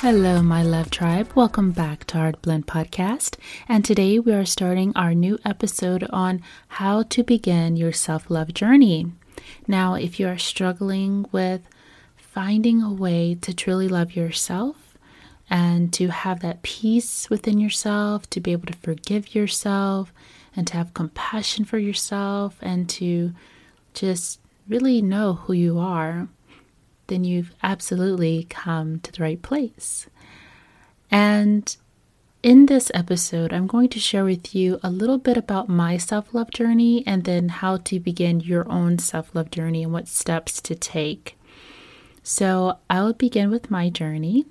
Hello, my love tribe. Welcome back to Heart Blend Podcast. And today we are starting our new episode on how to begin your self love journey. Now, if you are struggling with finding a way to truly love yourself and to have that peace within yourself, to be able to forgive yourself, and to have compassion for yourself, and to just really know who you are then you've absolutely come to the right place. And in this episode, I'm going to share with you a little bit about my self love journey and then how to begin your own self love journey and what steps to take. So, I'll begin with my journey,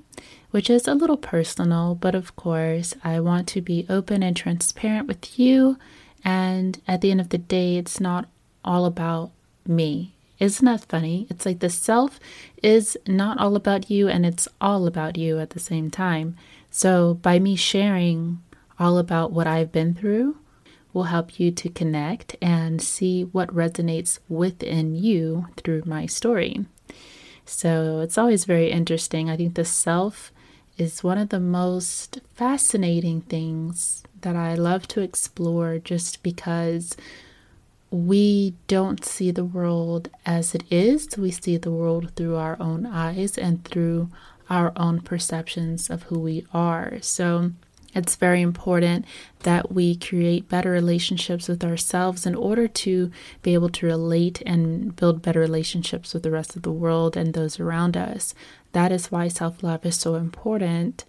which is a little personal, but of course, I want to be open and transparent with you. And at the end of the day, it's not all about me. Isn't that funny? It's like the self is not all about you and it's all about you at the same time. So, by me sharing all about what I've been through, will help you to connect and see what resonates within you through my story. So, it's always very interesting. I think the self is one of the most fascinating things that I love to explore just because we don't see the world as it is. We see the world through our own eyes and through our own perceptions of who we are. So it's very important that we create better relationships with ourselves in order to be able to relate and build better relationships with the rest of the world and those around us. That is why self love is so important.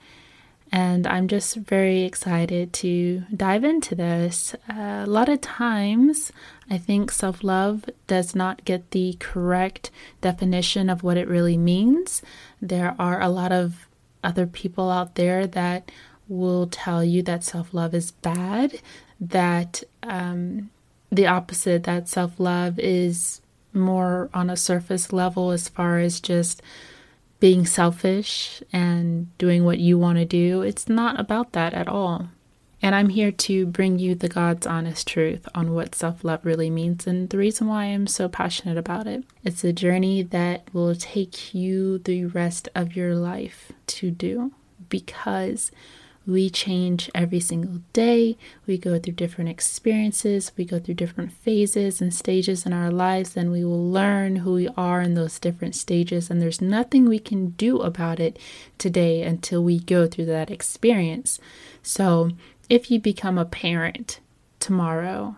And I'm just very excited to dive into this. Uh, a lot of times, I think self love does not get the correct definition of what it really means. There are a lot of other people out there that will tell you that self love is bad, that um, the opposite, that self love is more on a surface level as far as just being selfish and doing what you want to do. It's not about that at all. And I'm here to bring you the God's honest truth on what self love really means and the reason why I'm so passionate about it. It's a journey that will take you the rest of your life to do because we change every single day. We go through different experiences. We go through different phases and stages in our lives, and we will learn who we are in those different stages. And there's nothing we can do about it today until we go through that experience. So, if you become a parent tomorrow,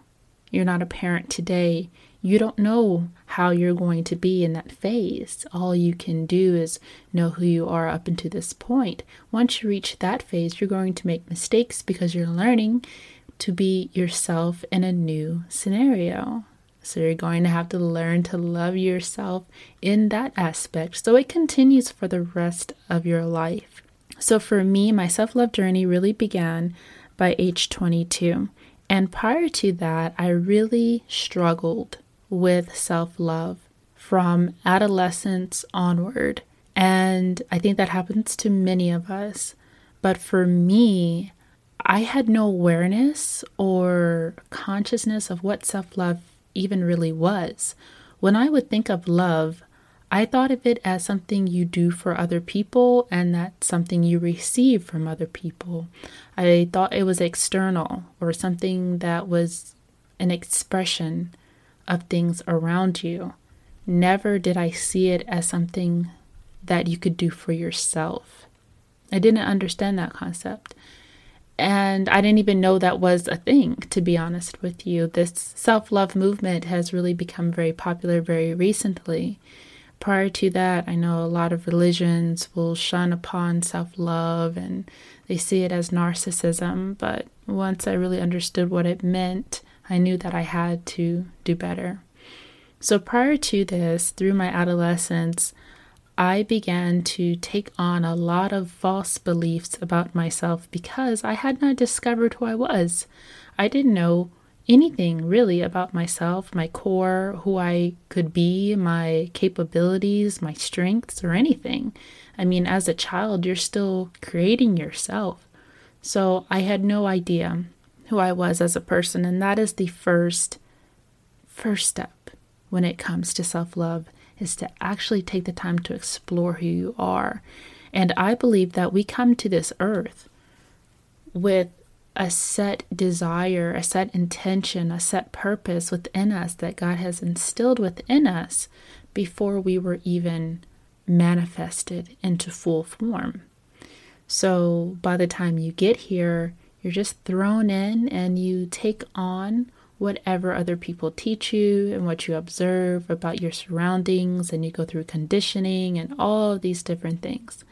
you're not a parent today, you don't know how you're going to be in that phase. All you can do is know who you are up until this point. Once you reach that phase, you're going to make mistakes because you're learning to be yourself in a new scenario. So you're going to have to learn to love yourself in that aspect. So it continues for the rest of your life. So for me, my self love journey really began by age 22. And prior to that, I really struggled with self love from adolescence onward. And I think that happens to many of us. But for me, I had no awareness or consciousness of what self love even really was. When I would think of love, I thought of it as something you do for other people and that's something you receive from other people. I thought it was external or something that was an expression of things around you. Never did I see it as something that you could do for yourself. I didn't understand that concept. And I didn't even know that was a thing, to be honest with you. This self love movement has really become very popular very recently. Prior to that, I know a lot of religions will shun upon self love and they see it as narcissism. But once I really understood what it meant, I knew that I had to do better. So prior to this, through my adolescence, I began to take on a lot of false beliefs about myself because I had not discovered who I was. I didn't know anything really about myself, my core, who I could be, my capabilities, my strengths, or anything. I mean, as a child, you're still creating yourself. So I had no idea who I was as a person. And that is the first, first step when it comes to self love is to actually take the time to explore who you are. And I believe that we come to this earth with a set desire, a set intention, a set purpose within us that God has instilled within us before we were even manifested into full form. So by the time you get here, you're just thrown in and you take on whatever other people teach you and what you observe about your surroundings, and you go through conditioning and all of these different things.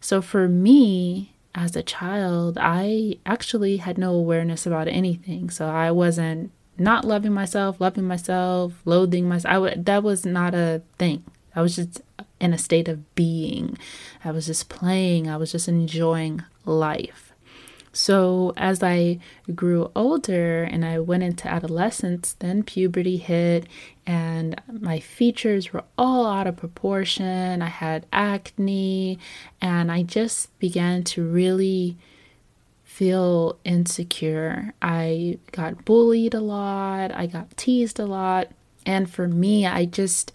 So for me, as a child, I actually had no awareness about anything. So I wasn't not loving myself, loving myself, loathing myself. I w- that was not a thing. I was just in a state of being. I was just playing. I was just enjoying life. So, as I grew older and I went into adolescence, then puberty hit, and my features were all out of proportion. I had acne, and I just began to really feel insecure. I got bullied a lot, I got teased a lot, and for me, I just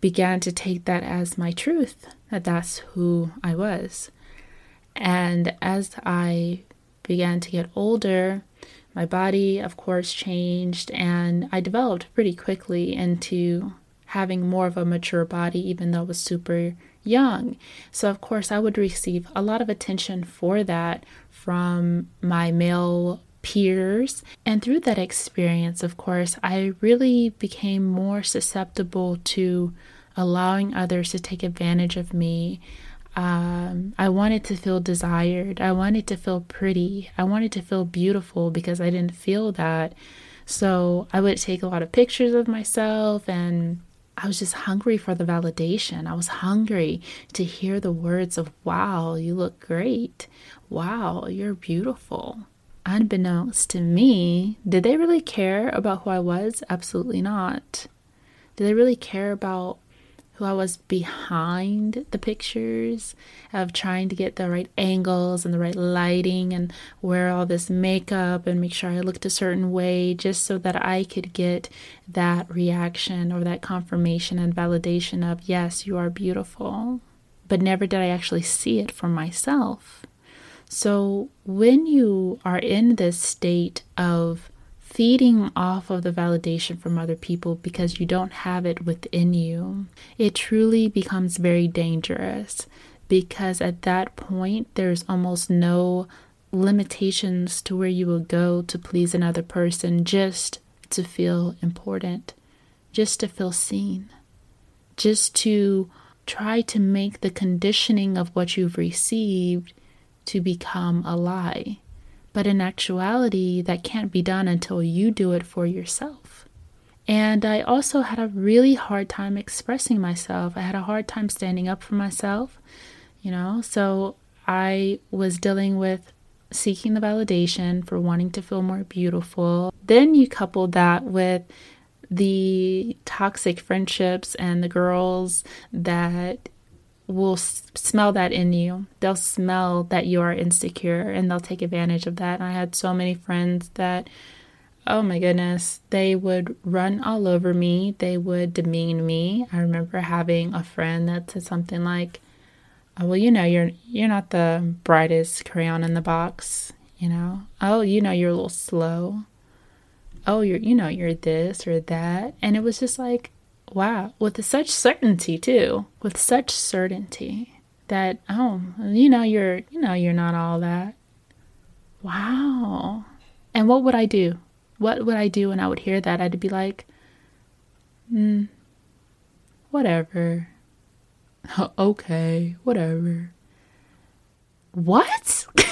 began to take that as my truth that that's who I was. And as I began to get older, my body, of course, changed, and I developed pretty quickly into having more of a mature body, even though I was super young. So, of course, I would receive a lot of attention for that from my male peers. And through that experience, of course, I really became more susceptible to allowing others to take advantage of me um, I wanted to feel desired. I wanted to feel pretty. I wanted to feel beautiful because I didn't feel that. So I would take a lot of pictures of myself and I was just hungry for the validation. I was hungry to hear the words of, wow, you look great. Wow, you're beautiful. Unbeknownst to me, did they really care about who I was? Absolutely not. Did they really care about who I was behind the pictures of trying to get the right angles and the right lighting and wear all this makeup and make sure I looked a certain way just so that I could get that reaction or that confirmation and validation of, yes, you are beautiful. But never did I actually see it for myself. So when you are in this state of feeding off of the validation from other people because you don't have it within you, it truly becomes very dangerous because at that point, there's almost no limitations to where you will go to please another person just to feel important, just to feel seen, just to try to make the conditioning of what you've received to become a lie. But in actuality, that can't be done until you do it for yourself. And I also had a really hard time expressing myself. I had a hard time standing up for myself, you know. So I was dealing with seeking the validation for wanting to feel more beautiful. Then you couple that with the toxic friendships and the girls that will smell that in you. They'll smell that you are insecure and they'll take advantage of that. And I had so many friends that, oh my goodness, they would run all over me. They would demean me. I remember having a friend that said something like, oh, "Well, you know, you're you're not the brightest crayon in the box." You know, oh, you know, you're a little slow. Oh, you're you know, you're this or that, and it was just like wow, with such certainty too, with such certainty that oh, you know you're you know you're not all that. Wow. And what would I do? What would I do when I would hear that? I'd be like, hmm, whatever. okay, whatever. What?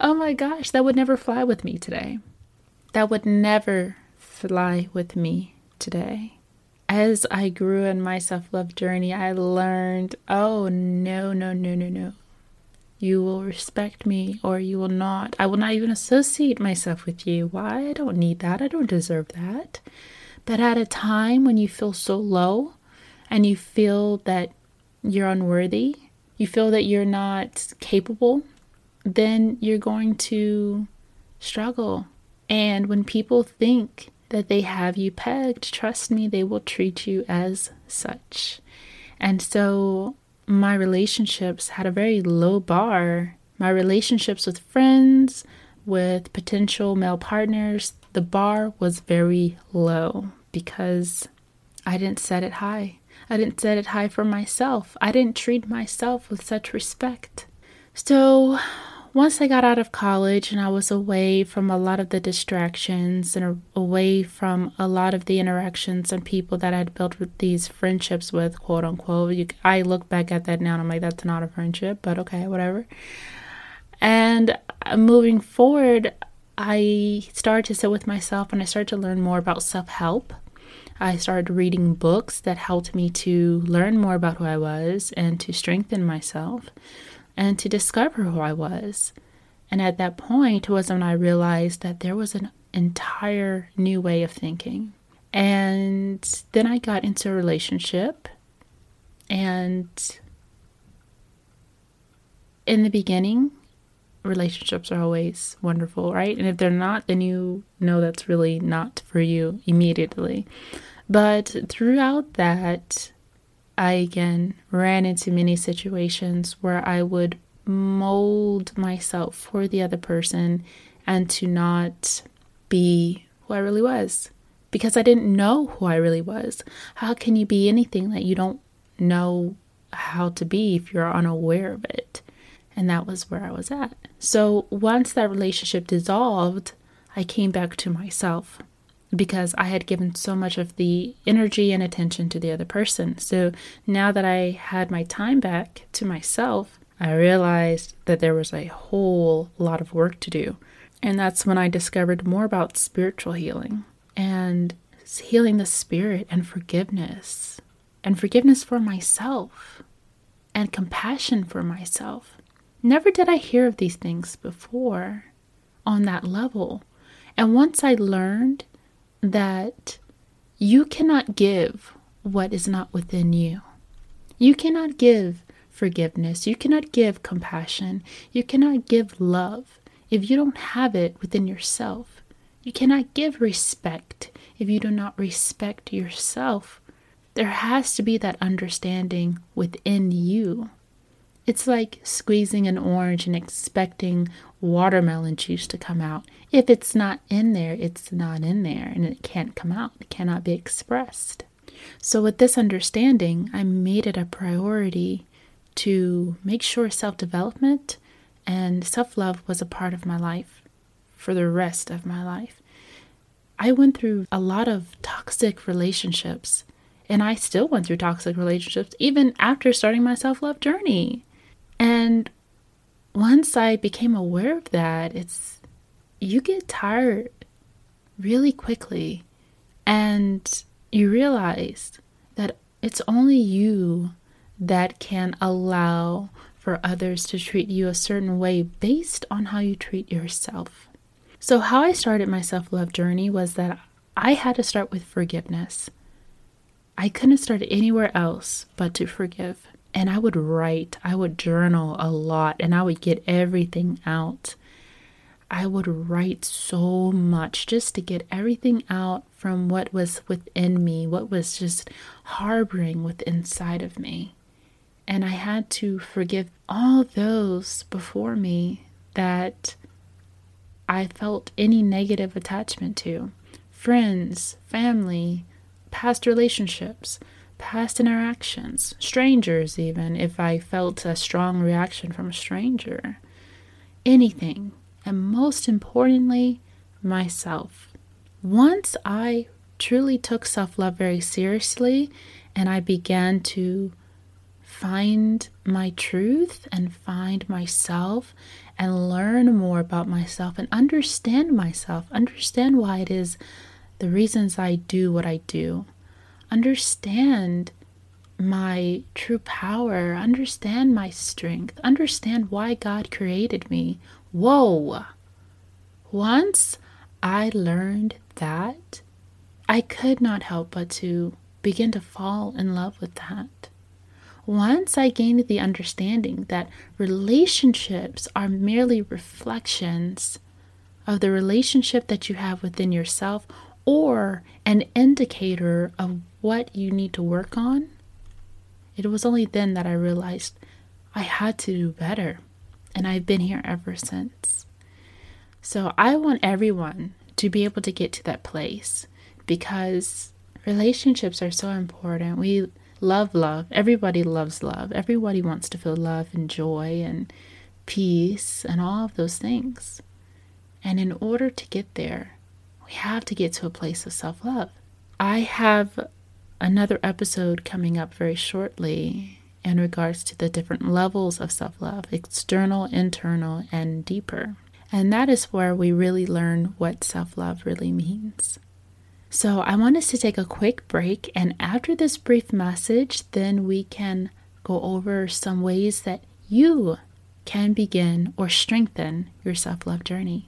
oh my gosh, that would never fly with me today. That would never fly with me today. As I grew in my self love journey, I learned oh, no, no, no, no, no. You will respect me or you will not. I will not even associate myself with you. Why? I don't need that. I don't deserve that. But at a time when you feel so low and you feel that you're unworthy, you feel that you're not capable, then you're going to struggle. And when people think that they have you pegged, trust me, they will treat you as such. And so my relationships had a very low bar. My relationships with friends, with potential male partners, the bar was very low because I didn't set it high. I didn't set it high for myself. I didn't treat myself with such respect. So, once I got out of college and I was away from a lot of the distractions and away from a lot of the interactions and people that I'd built these friendships with, quote unquote, you, I look back at that now and I'm like, that's not a friendship, but okay, whatever. And uh, moving forward, I started to sit with myself and I started to learn more about self help. I started reading books that helped me to learn more about who I was and to strengthen myself and to discover who I was. And at that point was when I realized that there was an entire new way of thinking. And then I got into a relationship. And in the beginning, relationships are always wonderful, right? And if they're not, then you know that's really not for you immediately. But throughout that, I again ran into many situations where I would mold myself for the other person and to not be who I really was because I didn't know who I really was. How can you be anything that you don't know how to be if you're unaware of it? And that was where I was at. So once that relationship dissolved, I came back to myself because I had given so much of the energy and attention to the other person. So now that I had my time back to myself, I realized that there was a whole lot of work to do. And that's when I discovered more about spiritual healing and healing the spirit and forgiveness, and forgiveness for myself and compassion for myself. Never did I hear of these things before on that level. And once I learned that you cannot give what is not within you. You cannot give forgiveness. You cannot give compassion. You cannot give love if you don't have it within yourself. You cannot give respect if you do not respect yourself. There has to be that understanding within you. It's like squeezing an orange and expecting watermelon juice to come out. If it's not in there, it's not in there and it can't come out. It cannot be expressed. So, with this understanding, I made it a priority to make sure self development and self love was a part of my life for the rest of my life. I went through a lot of toxic relationships, and I still went through toxic relationships even after starting my self love journey. And once I became aware of that, it's you get tired really quickly and you realize that it's only you that can allow for others to treat you a certain way based on how you treat yourself. So, how I started my self love journey was that I had to start with forgiveness. I couldn't start anywhere else but to forgive and I would write, I would journal a lot, and I would get everything out. I would write so much just to get everything out from what was within me, what was just harboring within inside of me. And I had to forgive all those before me that I felt any negative attachment to friends, family, past relationships past interactions, strangers, even if I felt a strong reaction from a stranger, anything, and most importantly, myself. Once I truly took self love very seriously and I began to find my truth and find myself and learn more about myself and understand myself, understand why it is the reasons I do what I do understand my true power, understand my strength, understand why God created me. Whoa! Once I learned that, I could not help but to begin to fall in love with that. Once I gained the understanding that relationships are merely reflections of the relationship that you have within yourself or an indicator of what you need to work on, it was only then that I realized I had to do better. And I've been here ever since. So I want everyone to be able to get to that place because relationships are so important. We love love. Everybody loves love. Everybody wants to feel love and joy and peace and all of those things. And in order to get there, we have to get to a place of self love. I have another episode coming up very shortly in regards to the different levels of self love external, internal, and deeper. And that is where we really learn what self love really means. So, I want us to take a quick break, and after this brief message, then we can go over some ways that you can begin or strengthen your self love journey.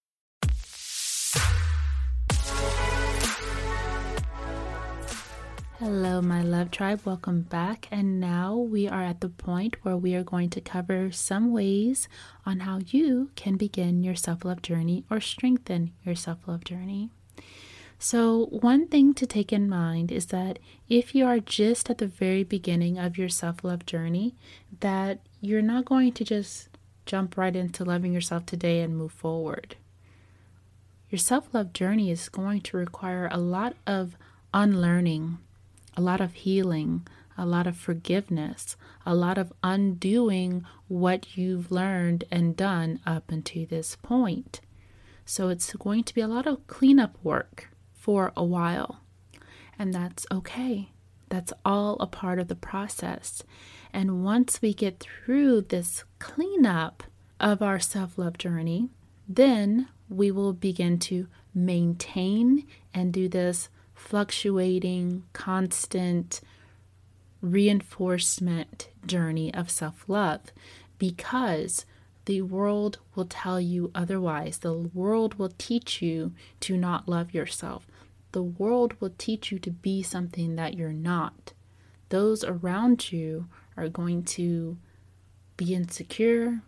Hello, my love tribe. Welcome back. And now we are at the point where we are going to cover some ways on how you can begin your self love journey or strengthen your self love journey. So, one thing to take in mind is that if you are just at the very beginning of your self love journey, that you're not going to just jump right into loving yourself today and move forward. Your self love journey is going to require a lot of unlearning a lot of healing, a lot of forgiveness, a lot of undoing what you've learned and done up until this point. So it's going to be a lot of cleanup work for a while. And that's okay. That's all a part of the process. And once we get through this cleanup of our self love journey, then we will begin to maintain and do this fluctuating, constant reinforcement journey of self love because the world will tell you otherwise. The world will teach you to not love yourself. The world will teach you to be something that you're not. Those around you are going to be insecure.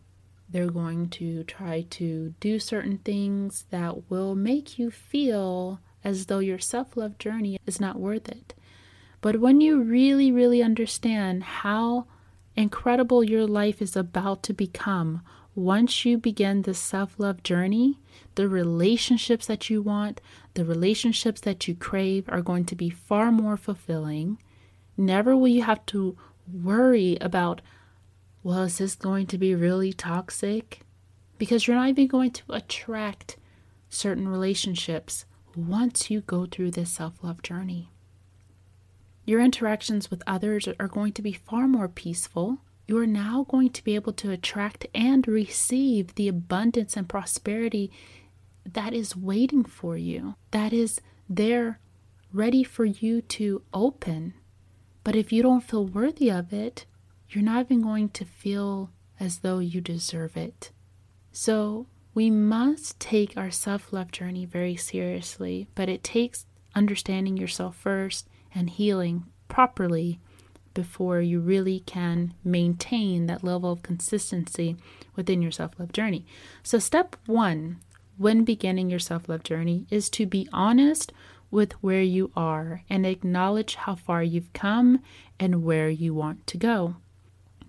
They're going to try to do certain things that will make you feel as though your self love journey is not worth it. But when you really, really understand how incredible your life is about to become, once you begin this self love journey, the relationships that you want, the relationships that you crave are going to be far more fulfilling. Never will you have to worry about, well, is this going to be really toxic? Because you're not even going to attract certain relationships once you go through this self love journey. Your interactions with others are going to be far more peaceful. You are now going to be able to attract and receive the abundance and prosperity that is waiting for you, that is there ready for you to open. But if you don't feel worthy of it, you're not even going to feel as though you deserve it. So we must take our self love journey very seriously, but it takes understanding yourself first and healing properly before you really can maintain that level of consistency within your self love journey. So, step one when beginning your self love journey is to be honest with where you are and acknowledge how far you've come and where you want to go.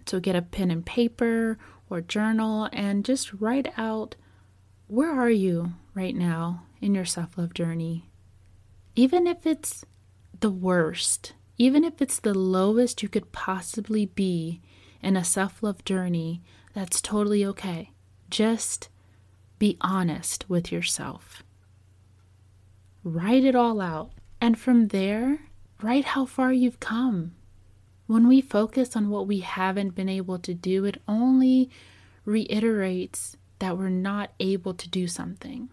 So, get a pen and paper or journal and just write out where are you right now in your self love journey? Even if it's the worst, even if it's the lowest you could possibly be in a self love journey, that's totally okay. Just be honest with yourself. Write it all out. And from there, write how far you've come. When we focus on what we haven't been able to do, it only reiterates that we're not able to do something.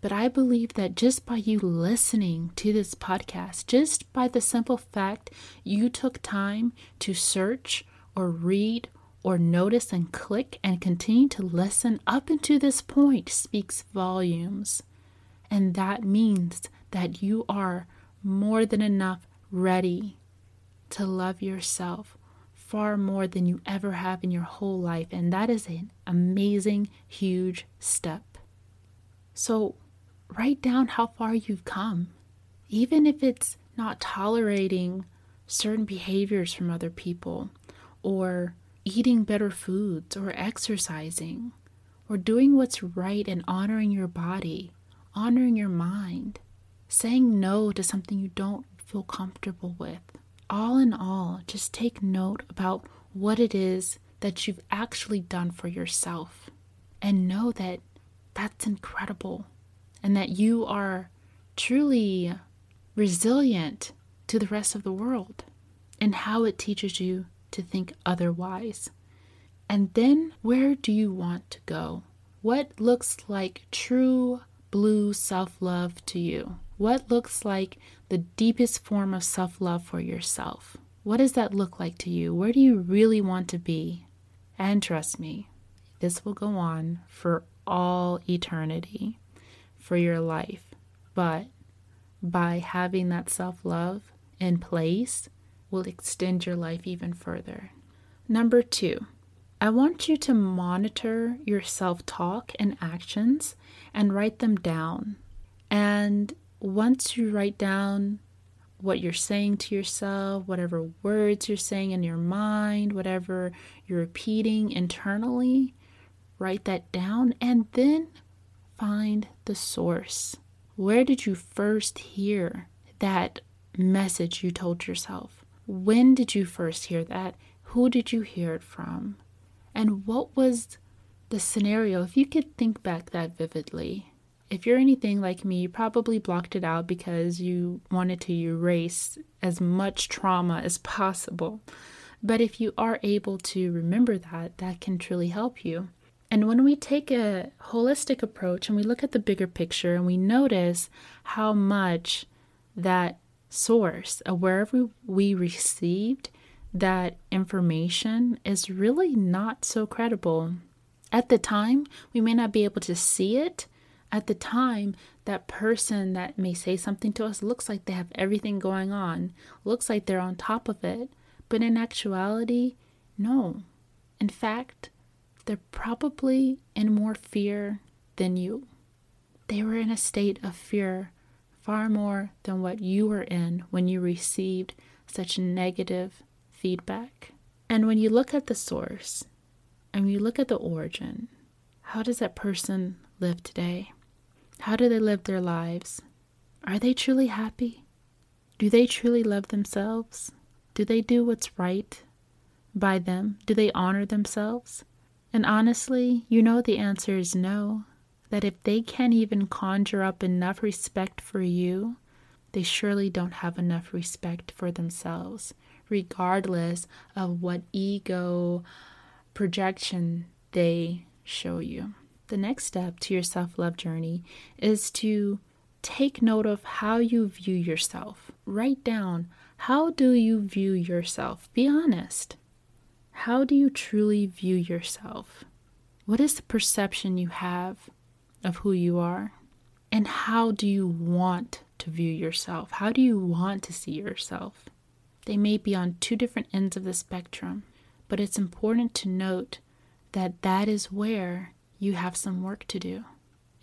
But I believe that just by you listening to this podcast, just by the simple fact you took time to search or read or notice and click and continue to listen up until this point speaks volumes. And that means that you are more than enough ready to love yourself far more than you ever have in your whole life. And that is an amazing, huge step. So, write down how far you've come, even if it's not tolerating certain behaviors from other people or eating better foods or exercising or doing what's right and honoring your body, honoring your mind, saying no to something you don't feel comfortable with. All in all, just take note about what it is that you've actually done for yourself and know that that's incredible and that you are truly resilient to the rest of the world and how it teaches you to think otherwise. And then where do you want to go? What looks like true blue self love to you? What looks like the deepest form of self love for yourself? What does that look like to you? Where do you really want to be? And trust me, this will go on for all eternity, for your life. But by having that self love in place, will extend your life even further. Number two, I want you to monitor your self talk and actions and write them down. And once you write down what you're saying to yourself, whatever words you're saying in your mind, whatever you're repeating internally, write that down and then find the source. Where did you first hear that message you told yourself? When did you first hear that? Who did you hear it from? And what was the scenario? If you could think back that vividly, if you're anything like me, you probably blocked it out because you wanted to erase as much trauma as possible. But if you are able to remember that, that can truly help you. And when we take a holistic approach and we look at the bigger picture and we notice how much that source of wherever we received that information is really not so credible. At the time, we may not be able to see it. At the time, that person that may say something to us looks like they have everything going on, looks like they're on top of it. But in actuality, no. In fact, they're probably in more fear than you. They were in a state of fear far more than what you were in when you received such negative feedback. And when you look at the source and you look at the origin, how does that person live today? How do they live their lives? Are they truly happy? Do they truly love themselves? Do they do what's right by them? Do they honor themselves? And honestly, you know the answer is no that if they can't even conjure up enough respect for you, they surely don't have enough respect for themselves, regardless of what ego projection they show you. The next step to your self love journey is to take note of how you view yourself. Write down how do you view yourself? Be honest. How do you truly view yourself? What is the perception you have of who you are? And how do you want to view yourself? How do you want to see yourself? They may be on two different ends of the spectrum, but it's important to note that that is where you have some work to do.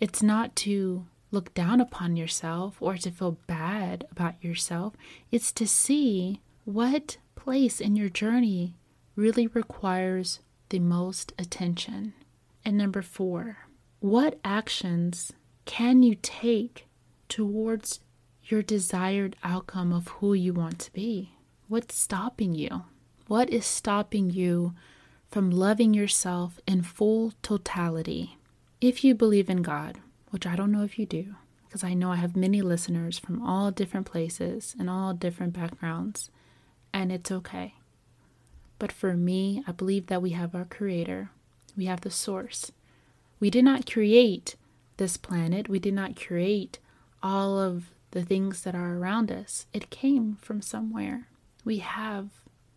It's not to look down upon yourself or to feel bad about yourself, it's to see what place in your journey really requires the most attention. And number four, what actions can you take towards your desired outcome of who you want to be? What's stopping you? What is stopping you from loving yourself in full totality? If you believe in God, which I don't know if you do, because I know I have many listeners from all different places and all different backgrounds, and it's okay. But for me, I believe that we have our Creator, we have the Source, we did not create this planet. We did not create all of the things that are around us. It came from somewhere. We have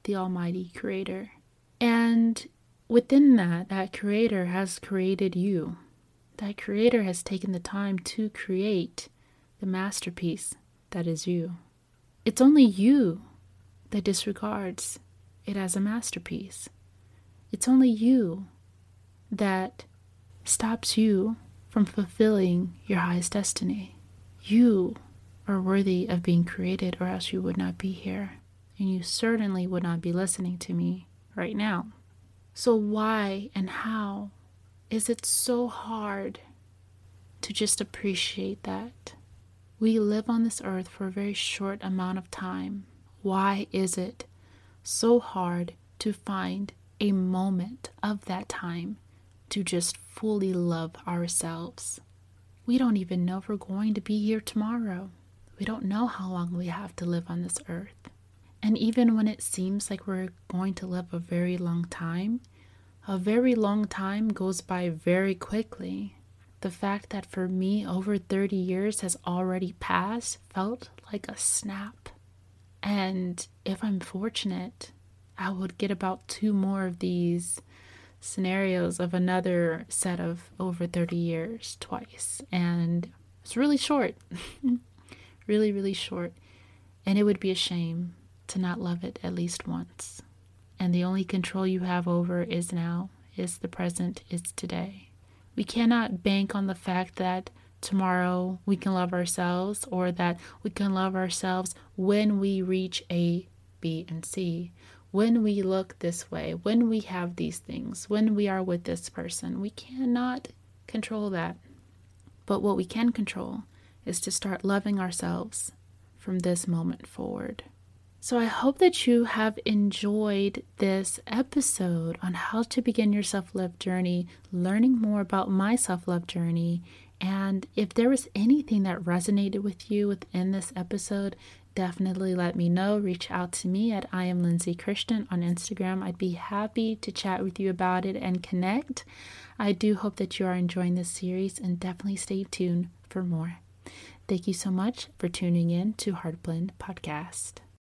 the Almighty Creator. And within that, that Creator has created you. That Creator has taken the time to create the masterpiece that is you. It's only you that disregards it as a masterpiece. It's only you that stops you from fulfilling your highest destiny. You are worthy of being created, or else you would not be here. And you certainly would not be listening to me right now. So, why and how is it so hard to just appreciate that? We live on this earth for a very short amount of time. Why is it so hard to find a moment of that time to just fully love ourselves? We don't even know if we're going to be here tomorrow. We don't know how long we have to live on this earth. And even when it seems like we're going to live a very long time, a very long time goes by very quickly. The fact that for me over 30 years has already passed felt like a snap. And if I'm fortunate, I would get about two more of these scenarios of another set of over 30 years twice. And it's really short. really, really short. And it would be a shame to not love it at least once. And the only control you have over is now, is the present, is today. We cannot bank on the fact that tomorrow we can love ourselves or that we can love ourselves when we reach A, B, and C. When we look this way, when we have these things, when we are with this person, we cannot control that. But what we can control is to start loving ourselves from this moment forward. So I hope that you have enjoyed this episode on how to begin your self love journey, learning more about my self love journey. And if there was anything that resonated with you within this episode, definitely let me know. Reach out to me at I am Lindsay Christian on Instagram. I'd be happy to chat with you about it and connect. I do hope that you are enjoying this series and definitely stay tuned for more. Thank you so much for tuning in to Heart Blend Podcast.